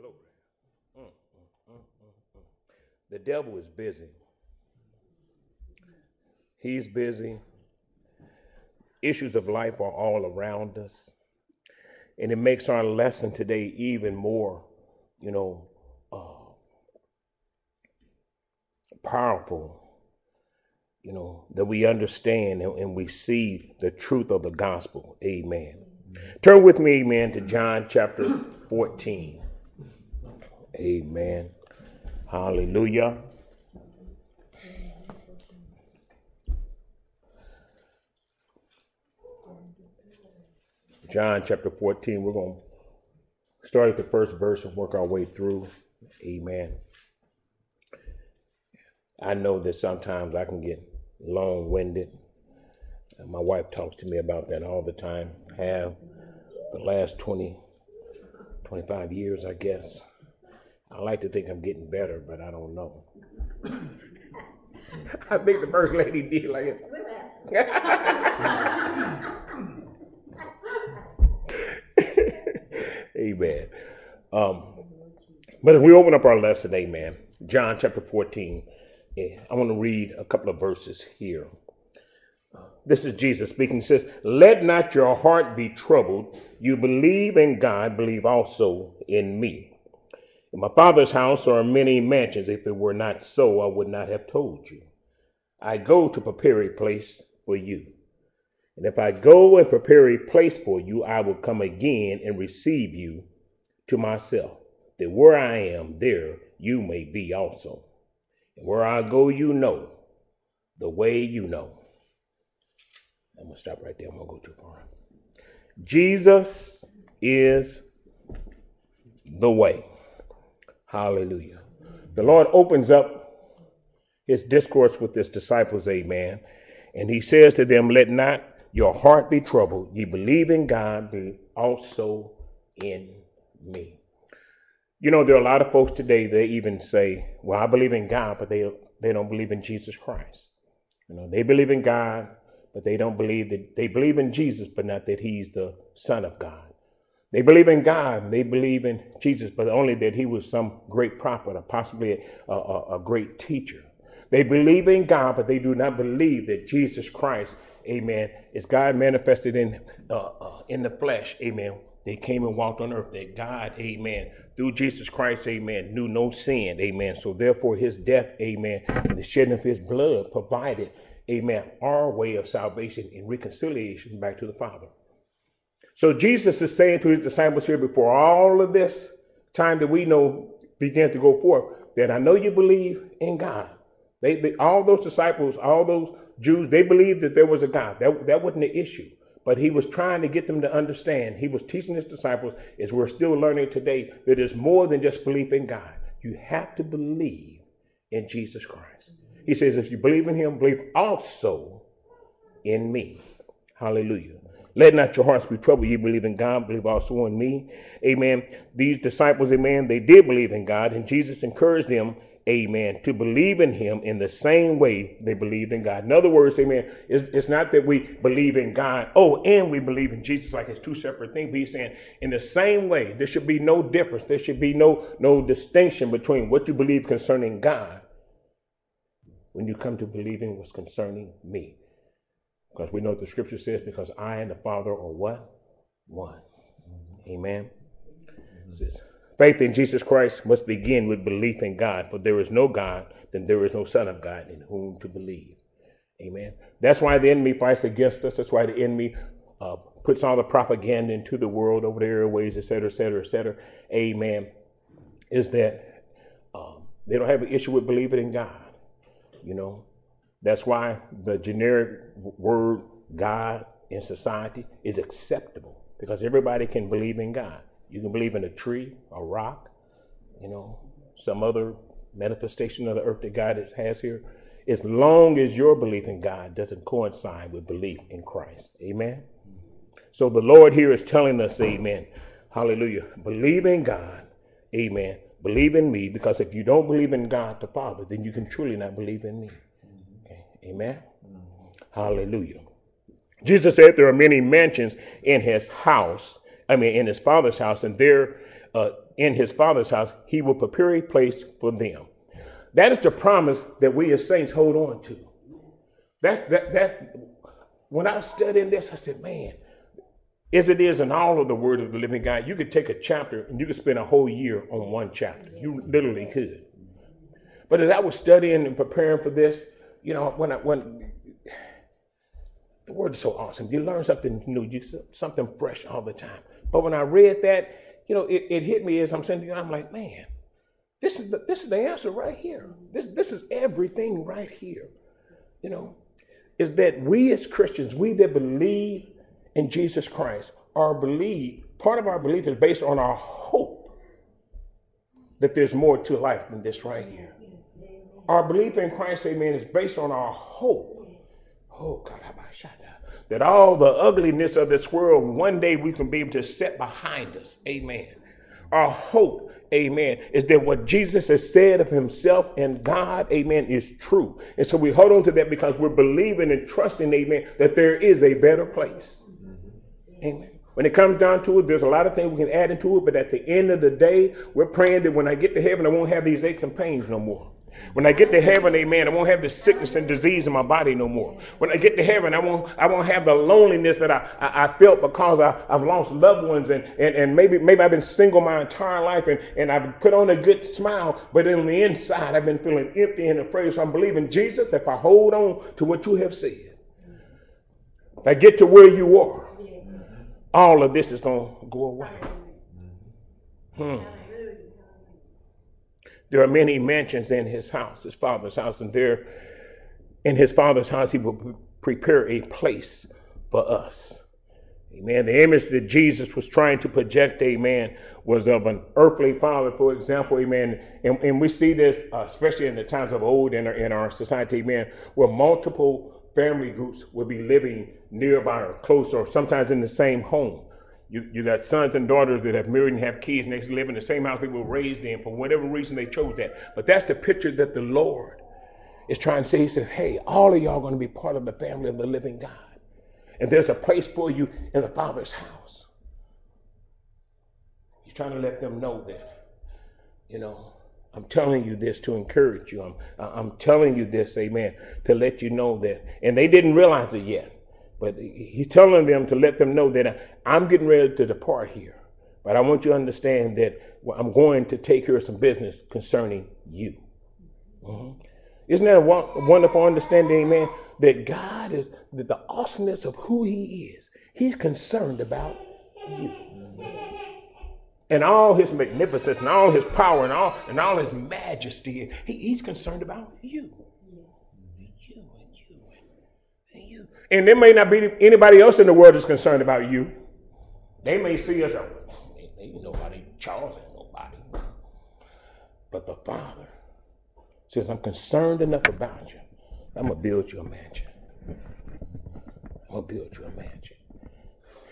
Glory. Mm, mm, mm, the devil is busy. He's busy. Issues of life are all around us. And it makes our lesson today even more, you know, uh, powerful, you know, that we understand and, and we see the truth of the gospel. Amen. Turn with me, amen, to John chapter 14. Amen. Hallelujah. John chapter 14. We're going to start at the first verse and work our way through. Amen. I know that sometimes I can get long winded. My wife talks to me about that all the time. Have the last 20, 25 years, I guess. I like to think I'm getting better, but I don't know. I think the first lady did like it. amen. Um, but if we open up our lesson, amen, John chapter 14, I want to read a couple of verses here. This is Jesus speaking. He says, Let not your heart be troubled. You believe in God, believe also in me. In my Father's house are many mansions. If it were not so, I would not have told you. I go to prepare a place for you. And if I go and prepare a place for you, I will come again and receive you to myself, that where I am, there you may be also. And where I go, you know, the way you know. I'm going to stop right there. I'm going to go too far. Jesus is the way. Hallelujah. The Lord opens up his discourse with his disciples, amen. And he says to them, Let not your heart be troubled. Ye believe in God, be also in me. You know, there are a lot of folks today that even say, Well, I believe in God, but they, they don't believe in Jesus Christ. You know, they believe in God, but they don't believe that they believe in Jesus, but not that he's the Son of God. They believe in God, they believe in Jesus, but only that he was some great prophet or possibly a, a, a great teacher. They believe in God, but they do not believe that Jesus Christ amen, is God manifested in uh, uh, in the flesh, amen. They came and walked on earth. That God, amen, through Jesus Christ, amen, knew no sin, amen. So therefore, his death, amen, and the shedding of his blood provided, amen, our way of salvation and reconciliation back to the Father. So Jesus is saying to his disciples here before all of this time that we know began to go forth, that I know you believe in God. They, they all those disciples, all those Jews, they believed that there was a God. That, that wasn't the issue. But he was trying to get them to understand. He was teaching his disciples, as we're still learning today, that it's more than just belief in God. You have to believe in Jesus Christ. He says, if you believe in him, believe also in me. Hallelujah. Let not your hearts be troubled. You believe in God, believe also in me. Amen. These disciples, amen, they did believe in God, and Jesus encouraged them amen, to believe in him in the same way they believed in God. In other words, amen, it's, it's, not that we believe in God, oh, and we believe in Jesus like it's two separate things, but he's saying in the same way, there should be no difference. There should be no, no distinction between what you believe concerning God when you come to believing what's concerning me. Because we know what the scripture says, because I and the Father are what? One. Amen. Says, Faith in Jesus Christ must begin with belief in God, for there is no God, then there is no Son of God in whom to believe. Amen. That's why the enemy fights against us. That's why the enemy uh, puts all the propaganda into the world over the airways, et cetera, et cetera, et cetera. Amen. Is that um, they don't have an issue with believing in God. You know, that's why the generic word God in society is acceptable because everybody can believe in God. You can believe in a tree, a rock, you know, some other manifestation of the earth that God has here, as long as your belief in God doesn't coincide with belief in Christ. Amen. So the Lord here is telling us, Amen. Hallelujah. Believe in God. Amen. Believe in me, because if you don't believe in God the Father, then you can truly not believe in me. Amen. Hallelujah. Jesus said there are many mansions in his house I mean, in his father's house, and there uh, in his father's house, he will prepare a place for them. That is the promise that we as saints hold on to. That's that that's when I was studying this, I said, man, as it is in all of the word of the living God, you could take a chapter and you could spend a whole year on one chapter. You literally could. But as I was studying and preparing for this, you know, when I when the word is so awesome. You learn something new, you something fresh all the time. But when I read that, you know, it, it hit me as I'm saying, I'm like, man, this is the this is the answer right here. This this is everything right here. You know, is that we as Christians, we that believe in Jesus Christ, our belief, part of our belief is based on our hope that there's more to life than this right here. Our belief in Christ, amen, is based on our hope. Oh, God, that all the ugliness of this world, one day we can be able to set behind us. Amen. Our hope, amen, is that what Jesus has said of himself and God, amen, is true. And so we hold on to that because we're believing and trusting, amen, that there is a better place. Amen. When it comes down to it, there's a lot of things we can add into it, but at the end of the day, we're praying that when I get to heaven, I won't have these aches and pains no more. When I get to heaven, amen, I won't have the sickness and disease in my body no more. When I get to heaven, I won't, I won't have the loneliness that I, I, I felt because I, I've lost loved ones and, and, and maybe, maybe I've been single my entire life and, and I've put on a good smile, but on the inside, I've been feeling empty and afraid. So I'm believing, Jesus, if I hold on to what you have said, if I get to where you are, all of this is going to go away. Hmm. There are many mansions in his house, his father's house, and there in his father's house he will prepare a place for us. Amen. The image that Jesus was trying to project, amen, was of an earthly father, for example, amen. And, and we see this, uh, especially in the times of old in our, in our society, amen, where multiple family groups would be living nearby or close or sometimes in the same home. You, you got sons and daughters that have married and have kids and they live in the same house they were raised in for whatever reason they chose that. But that's the picture that the Lord is trying to say. He says, hey, all of y'all are going to be part of the family of the living God. And there's a place for you in the Father's house. He's trying to let them know that, you know, I'm telling you this to encourage you. I'm, I'm telling you this, amen, to let you know that. And they didn't realize it yet. But he's telling them to let them know that I'm getting ready to depart here. But I want you to understand that I'm going to take care of some business concerning you. Mm-hmm. Isn't that a wonderful understanding, amen? That God is that the awesomeness of who He is. He's concerned about you. And all his magnificence and all his power and all and all his majesty. He, he's concerned about you. And there may not be anybody else in the world that's concerned about you. They may see us, ain't nobody, Charles ain't nobody. But the Father says, I'm concerned enough about you. I'm going to build you a mansion. I'm going to build you a mansion.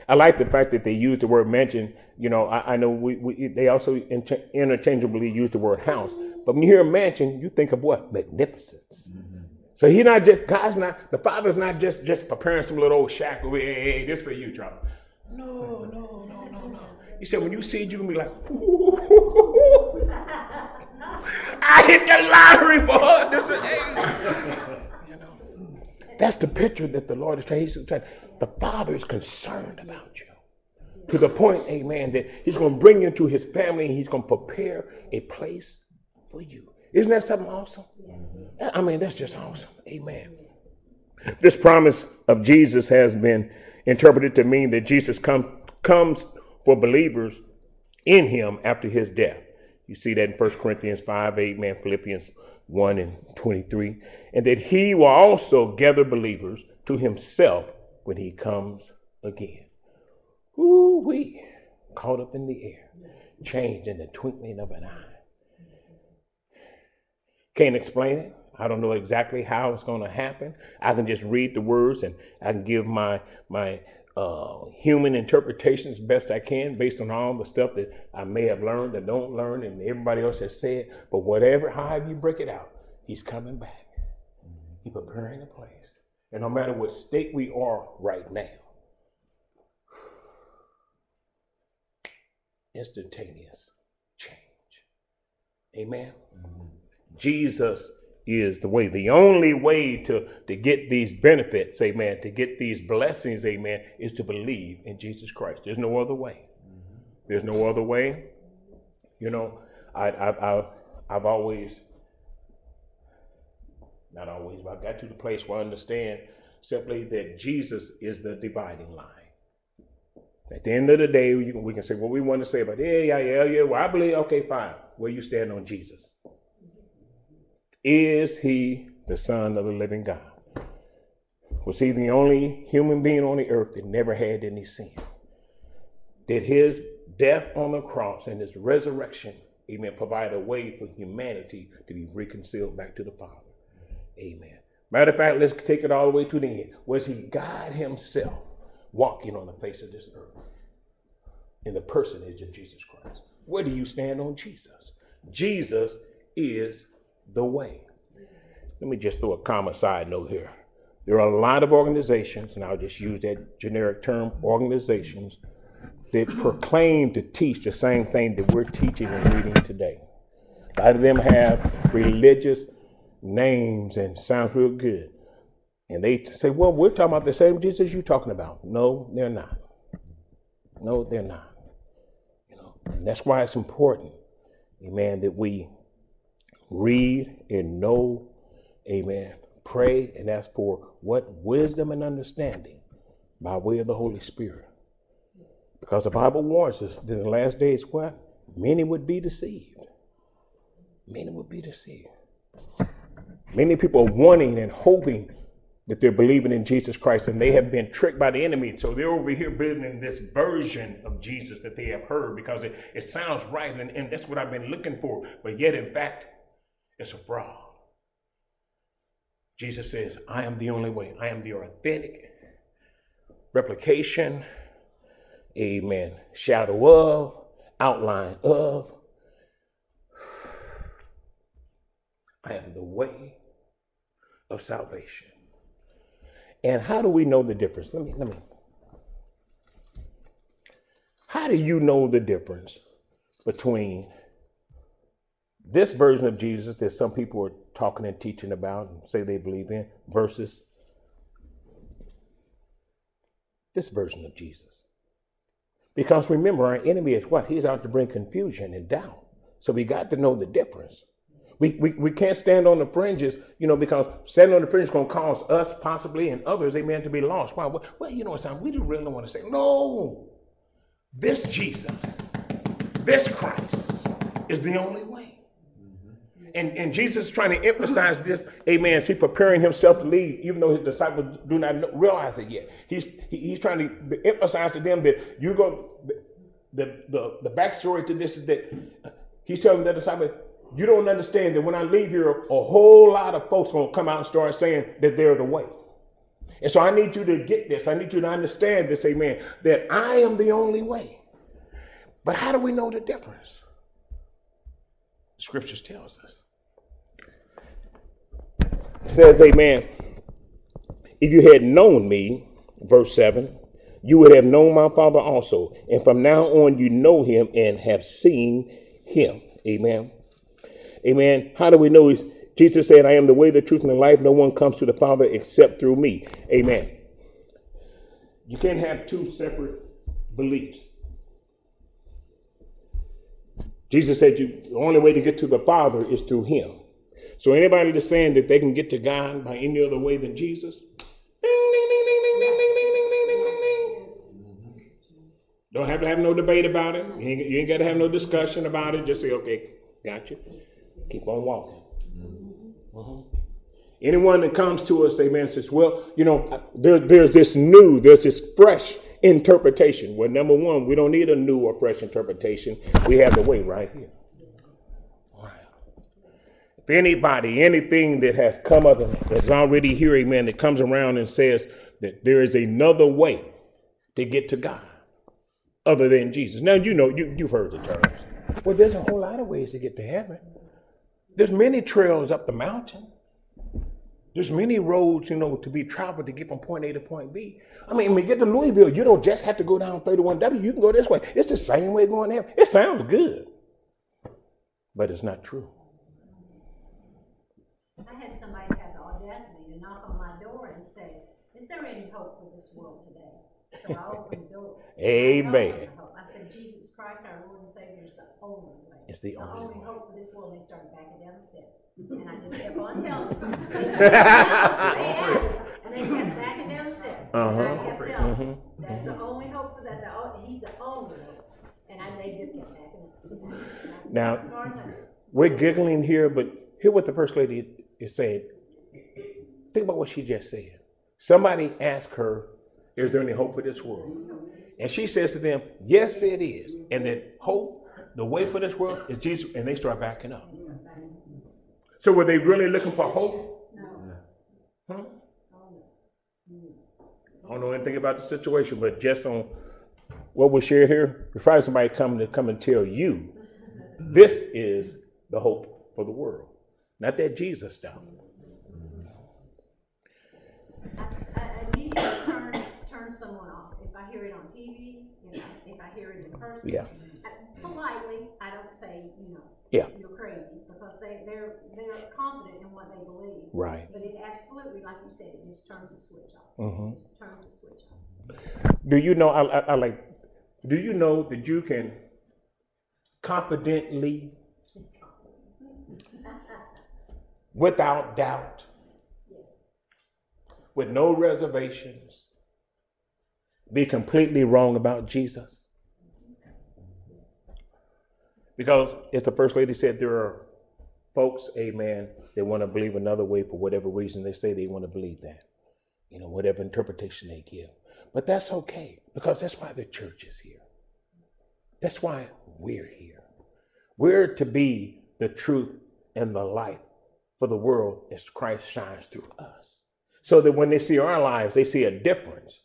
I like the fact that they use the word mansion. You know, I, I know we, we, they also inter- interchangeably use the word house. But when you hear a mansion, you think of what? Magnificence. Mm-hmm. So he not just God's not the Father's not just just preparing some little old shack. Hey, hey, hey this for you, Charlie. No, no, no, no, no. He said when you see it, you gonna be like, I hit the lottery, boy. This is hey. That's the picture that the Lord is trying. He's trying. The Father is concerned about you. To the point, amen, that he's going to bring you into his family and he's going to prepare a place for you. Isn't that something awesome? I mean, that's just awesome. Amen. This promise of Jesus has been interpreted to mean that Jesus come, comes for believers in him after his death. You see that in 1 Corinthians 5, 8, man, Philippians 1 and 23. And that he will also gather believers to himself when he comes again. Ooh, we caught up in the air, changed in the twinkling of an eye. Can't explain it. I don't know exactly how it's going to happen. I can just read the words and I can give my my uh, human interpretations best I can based on all the stuff that I may have learned and don't learn and everybody else has said. But whatever, however you break it out, he's coming back. He's preparing a place. And no matter what state we are right now, instantaneous change. Amen. Mm-hmm. Jesus is the way. The only way to, to get these benefits, amen, to get these blessings, amen, is to believe in Jesus Christ. There's no other way. There's no other way. You know, I, I, I, I've always, not always, but I got to the place where I understand simply that Jesus is the dividing line. At the end of the day, we can say what we want to say about, yeah, yeah, yeah, yeah. Well, I believe, okay, fine. Where you stand on Jesus? Is he the Son of the living God? Was he the only human being on the earth that never had any sin? Did his death on the cross and his resurrection, amen, provide a way for humanity to be reconciled back to the Father? Amen. Matter of fact, let's take it all the way to the end. Was he God himself walking on the face of this earth in the personage of Jesus Christ? Where do you stand on Jesus? Jesus is the way. Let me just throw a common side note here. There are a lot of organizations, and I'll just use that generic term organizations, that proclaim to teach the same thing that we're teaching and reading today. A lot of them have religious names and sounds real good. And they say, well, we're talking about the same Jesus you're talking about. No, they're not. No, they're not. You know, and that's why it's important, amen, that we read and know, amen, pray and ask for what wisdom and understanding by way of the Holy Spirit. Because the Bible warns us that in the last days, what? Many would be deceived. Many would be deceived. Many people are wanting and hoping that they're believing in Jesus Christ and they have been tricked by the enemy. So they're over here building this version of Jesus that they have heard because it, it sounds right and, and that's what I've been looking for. But yet, in fact, it's a fraud. Jesus says, I am the only way. I am the authentic replication, amen, shadow of, outline of. I am the way of salvation. And how do we know the difference? Let me, let me. How do you know the difference between this version of Jesus that some people are talking and teaching about and say they believe in versus this version of Jesus? Because remember, our enemy is what? He's out to bring confusion and doubt. So we got to know the difference. We, we, we can't stand on the fringes, you know, because standing on the fringes is going to cause us possibly and others, amen, to be lost. Why? Well, you know what, Sam, we do really don't want to say, no, this Jesus, this Christ is the only way. And, and Jesus is trying to emphasize this, amen, as he's preparing himself to leave, even though his disciples do not realize it yet. He's, he, he's trying to emphasize to them that you go, the, the, the backstory to this is that he's telling the disciples, you don't understand that when I leave here, a whole lot of folks gonna come out and start saying that they're the way. And so I need you to get this. I need you to understand this, amen, that I am the only way. But how do we know the difference? Scriptures tells us. It says, Amen. If you had known me, verse 7, you would have known my Father also. And from now on, you know him and have seen him. Amen. Amen. How do we know? He's, Jesus said, I am the way, the truth, and the life. No one comes to the Father except through me. Amen. You can't have two separate beliefs. Jesus said you, the only way to get to the Father is through him. So anybody that's saying that they can get to God by any other way than Jesus, don't have to have no debate about it. You ain't, you ain't got to have no discussion about it. Just say, okay, got you. Keep on walking. Uh-huh. Anyone that comes to us, amen, says, well, you know, there, there's this new, there's this fresh interpretation. Well, number one, we don't need a new or fresh interpretation. We have the way right here. If anybody, anything that has come up that's already here, amen, that comes around and says that there is another way to get to God other than Jesus. Now, you know, you, you've heard the terms. Well, there's a whole lot of ways to get to heaven. There's many trails up the mountain. There's many roads, you know, to be traveled to get from point A to point B. I mean, when you get to Louisville, you don't just have to go down 31W. You can go this way. It's the same way going there. It sounds good, but it's not true. I had somebody have the audacity to knock on my door and say, is there any hope for this world today? So I opened the door. Amen. I said, Jesus Christ, our Lord and Savior, is the only way. It's the only way. hope for this world. And they started backing down the steps. And I just kept on telling them. They asked, And they kept backing down the steps. And I Uh-huh. kept telling them, mm-hmm. that's the mm-hmm. only hope for that, the, he's the only hope. And I, they just kept backing up. Now- We're giggling here, but hear what the first lady is saying. Think about what she just said. Somebody asked her, Is there any hope for this world? Mm-hmm. And she says to them, Yes, it is. And that hope, the way for this world is Jesus. And they start backing up. So were they really looking for hope? Huh? I don't know anything about the situation, but just on what was shared here, there's probably somebody coming to come and tell you this is the hope for the world. Not that Jesus stuff. Someone off. If I hear it on TV, if I, if I hear it in person. Yeah. I- Politely, I don't say, you know, Yeah. you're crazy, because they, they're, they're confident in what they believe. Right. But it absolutely, like you said, it just turns a switch off. Mm-hmm. It just turns a switch off. Do you know? I, I, I like. Do you know that you can confidently, without doubt, with no reservations, be completely wrong about Jesus? Because, as the first lady said, there are folks, amen, they want to believe another way for whatever reason they say they want to believe that, you know, whatever interpretation they give. But that's okay because that's why the church is here. That's why we're here. We're to be the truth and the light for the world as Christ shines through us. So that when they see our lives, they see a difference.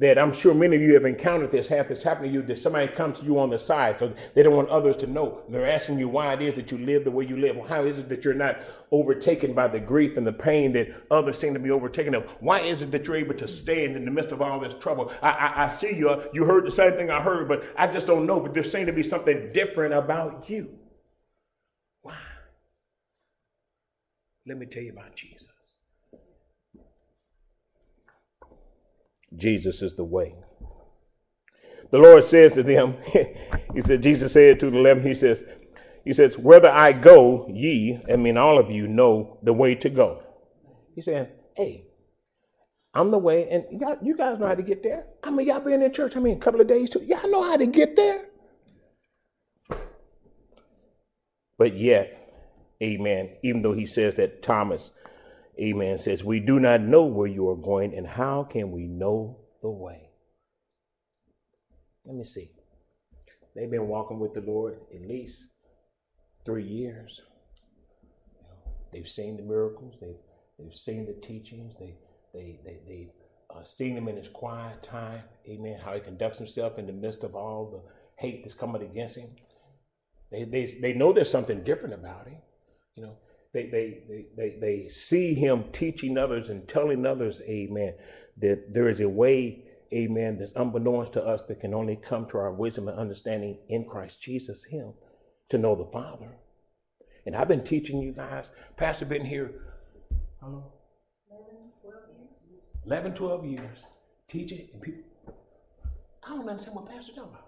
That I'm sure many of you have encountered this, have this happen to you, that somebody comes to you on the side because they don't want others to know. They're asking you why it is that you live the way you live. How is it that you're not overtaken by the grief and the pain that others seem to be overtaken of? Why is it that you're able to stand in the midst of all this trouble? I, I, I see you. You heard the same thing I heard, but I just don't know. But there seems to be something different about you. Why? Let me tell you about Jesus. Jesus is the way. The Lord says to them, He said, Jesus said to the eleven, He says, He says, Whether I go, ye, I mean all of you know the way to go. He says, Hey, I'm the way, and you guys know how to get there. I mean, y'all been in church, I mean, a couple of days too. Y'all know how to get there. But yet, amen, even though he says that Thomas, amen, says, We do not know where you are going, and how can we know the way? Let me see. They've been walking with the Lord at least three years. They've seen the miracles, they've, they've seen the teachings, they, they, they, they've uh, seen him in his quiet time, amen, how he conducts himself in the midst of all the hate that's coming against him. They, they, they know there's something different about him. You know, they, they, they, they, see him teaching others and telling others, amen, that there is a way, amen, that's unbeknownst to us that can only come to our wisdom and understanding in Christ Jesus, him, to know the Father. And I've been teaching you guys, Pastor been here, how long? 11, 12 years, teaching, and people, I don't understand what Pastor talking about.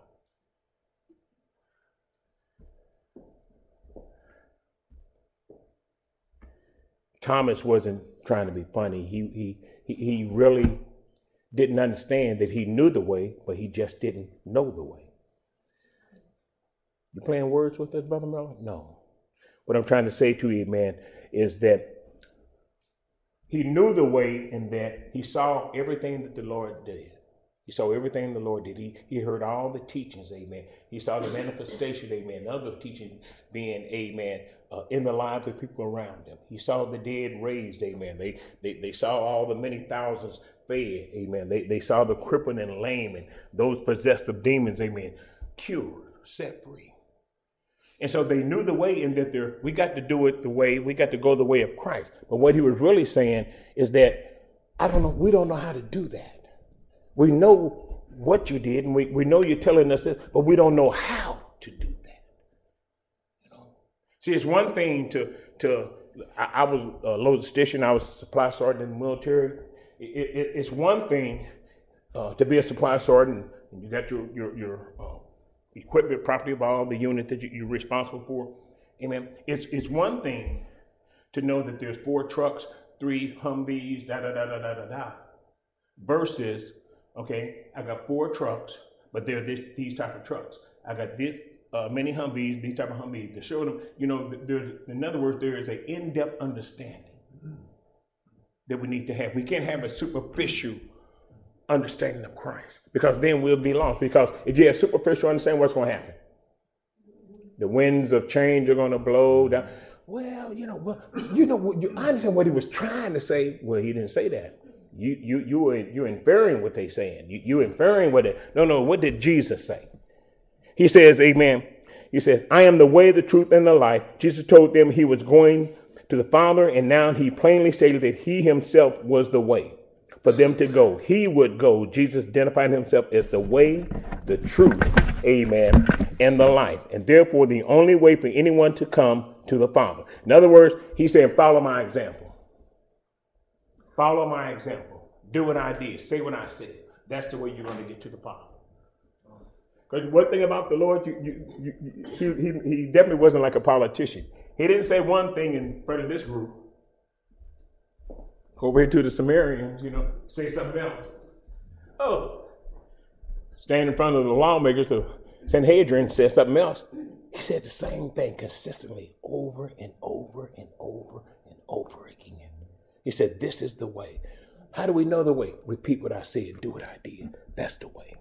Thomas wasn't trying to be funny. He, he, he, really didn't understand that he knew the way, but he just didn't know the way. You playing words with us, Brother Miller? No. What I'm trying to say to you, man, is that he knew the way and that he saw everything that the Lord did. He saw everything the Lord did. He, he heard all the teachings, amen. He saw the manifestation, amen, other teaching being, amen, uh, in the lives of people around him. He saw the dead raised, amen. They, they, they saw all the many thousands fed, amen. They, they saw the crippled and lame and those possessed of demons, amen, cured, set free. And so they knew the way in that they're, we got to do it the way, we got to go the way of Christ. But what he was really saying is that, I don't know, we don't know how to do that. We know what you did and we, we know you're telling us this, but we don't know how to do that. See, it's one thing to, to I, I was a logistician, I was a supply sergeant in the military. It, it, it's one thing uh, to be a supply sergeant, you got your, your, your uh, equipment, property of all the unit that you, are responsible for. Amen. It's, it's one thing to know that there's four trucks, three Humvees, da da da da da da da, versus, okay, I got four trucks, but they're this, these type of trucks. I got this uh, many Humvees, these type of Humvees, to show them, you know, there's, in other words, there is an in-depth understanding that we need to have. We can't have a superficial understanding of Christ because then we'll be lost. Because if you have superficial understanding, what's going to happen? The winds of change are going to blow down. Well, you know, well, you know, you, I understand what he was trying to say. Well, he didn't say that. You, you, you were, you're inferring what they're saying. You, you're inferring what it. No, no. What did Jesus say? He says, Amen. He says, I am the way, the truth, and the life. Jesus told them he was going to the Father, and now he plainly stated that he himself was the way for them to go. He would go. Jesus identified himself as the way, the truth, amen, and the life. And therefore, the only way for anyone to come to the Father. In other words, he's saying, Follow my example. Follow my example. Do what I did. Say what I said. That's the way you're going to get to the Father. Because one thing about the Lord, you, you, you, he, he, definitely wasn't like a politician. He didn't say one thing in front of this group over here to the Samaritans, you know, say something else. Oh, stand in front of the lawmakers of Sanhedrin, said something else. He said the same thing consistently over and over and over and over again. He said, This is the way. How do we know the way? Repeat what I said, do what I did. That's the way.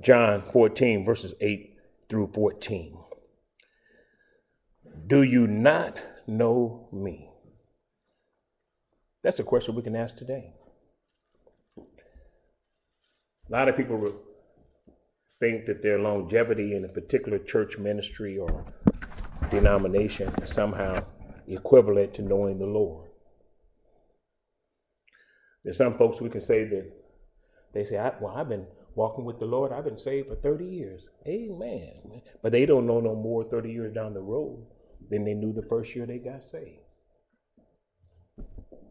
John 14, verses 8 through 14. Do you not know me? That's a question we can ask today. A lot of people think that their longevity in a particular church ministry or denomination is somehow equivalent to knowing the Lord. There's some folks we can say that they say, Well, I've been walking with the Lord, I've been saved for 30 years. Amen. But they don't know no more 30 years down the road than they knew the first year they got saved.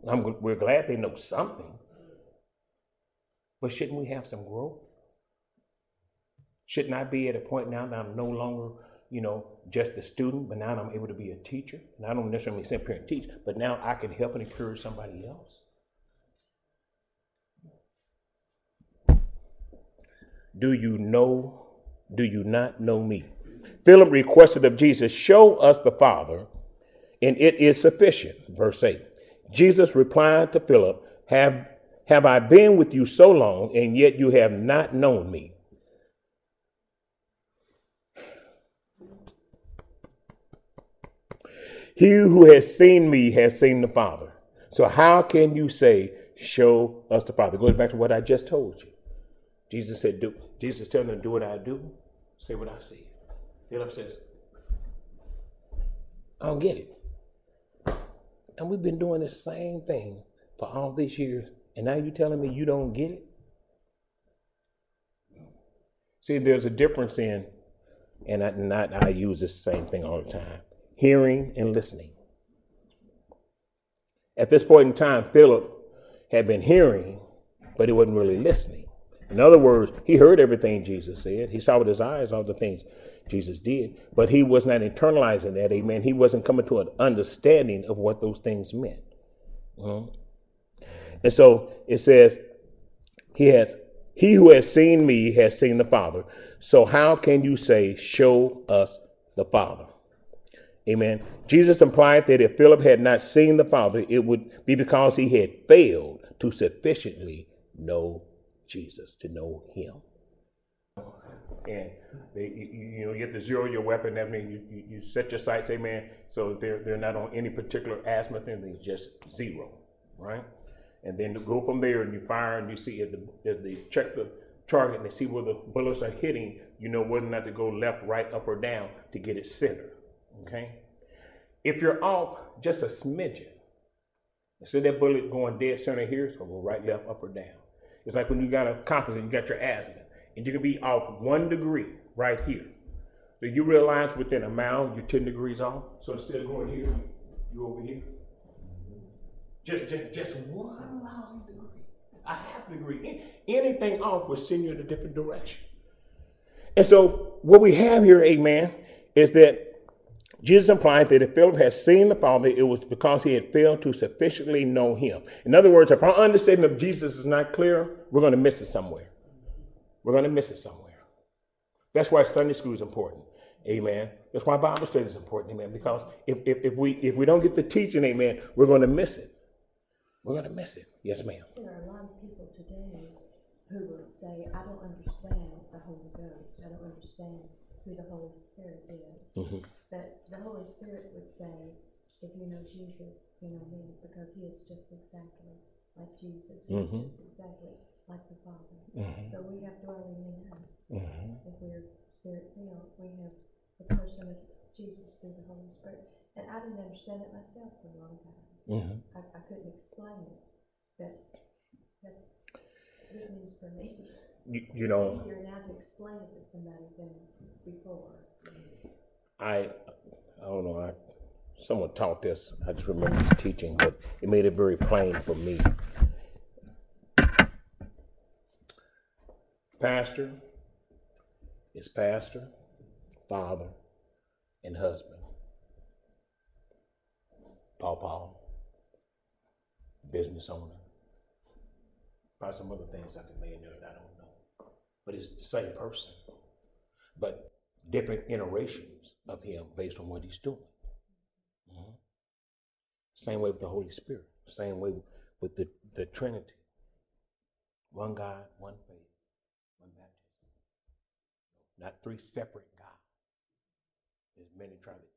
I'm, we're glad they know something. But shouldn't we have some growth? Shouldn't I be at a point now that I'm no longer, you know, just a student, but now I'm able to be a teacher? And I don't necessarily sit here teach, but now I can help and encourage somebody else. Do you know? Do you not know me? Philip requested of Jesus, Show us the Father, and it is sufficient. Verse 8. Jesus replied to Philip, Have, have I been with you so long, and yet you have not known me? He who has seen me has seen the Father. So how can you say, Show us the Father? Going back to what I just told you. Jesus said, Do Jesus telling them, Do what I do, say what I see. Philip says, I don't get it. And we've been doing the same thing for all these years, and now you're telling me you don't get it? See, there's a difference in, and I, I use this same thing all the time hearing and listening. At this point in time, Philip had been hearing, but he wasn't really listening. In other words, he heard everything Jesus said. He saw with his eyes all the things Jesus did, but he was not internalizing that. Amen. He wasn't coming to an understanding of what those things meant. Mm-hmm. And so it says, He has he who has seen me has seen the Father. So how can you say, Show us the Father? Amen. Jesus implied that if Philip had not seen the Father, it would be because he had failed to sufficiently know Jesus, to know him. And they, you, you know, you have to zero your weapon. That means you, you, you set your sights, amen. So they're they're not on any particular azimuth, and they just zero, right? And then to go from there and you fire and you see if the, if they check the target and see where the bullets are hitting, you know whether or not to go left, right, up, or down to get it centered. Okay? If you're off just a smidgen, instead of that bullet going dead center here, it's gonna go right, left, up, or down. It's like when you got a compass and you got your azimuth, and you can be off one degree right here. So you realize within a mile you're 10 degrees off. So instead of going here, you over here. Just just just one lousy degree. A half degree. Anything off will send you in a different direction. And so what we have here, amen, is that Jesus implied that if Philip had seen the Father, it was because he had failed to sufficiently know him. In other words, if our understanding of Jesus is not clear, we're going to miss it somewhere. We're going to miss it somewhere. That's why Sunday school is important. Amen. That's why Bible study is important, amen. Because if, if, if we if we don't get the teaching, amen, we're going to miss it. We're going to miss it. Yes, ma'am. There are a lot of people today who would say, I don't understand the Holy Ghost. I don't understand who the Holy Spirit is. Mhm. But the Holy Spirit would say, if you know Jesus, you know me, because he is just exactly like Jesus. He Mhm. is just exactly like the Father. Mhm. So we have dwelling in us. Mhm. If we're spirit filled, we have the person of Jesus through the Holy Spirit. And I didn't understand it myself for a long time. Mhm. I, I couldn't explain it, but that's good news for me. You, you know, easier now to explain it to somebody than before. I I don't know. I someone taught this. I just remember this teaching, but it made it very plain for me. Pastor is pastor, father, and husband. Paul Paul, business owner. Probably some other things I can lay in there that I don't. But it's the same person. But different iterations of him based on what he's doing. Mhm. Same way with the Holy Spirit. Same way with the, the Trinity. One God, one faith, one baptism. Not three separate gods. As many try to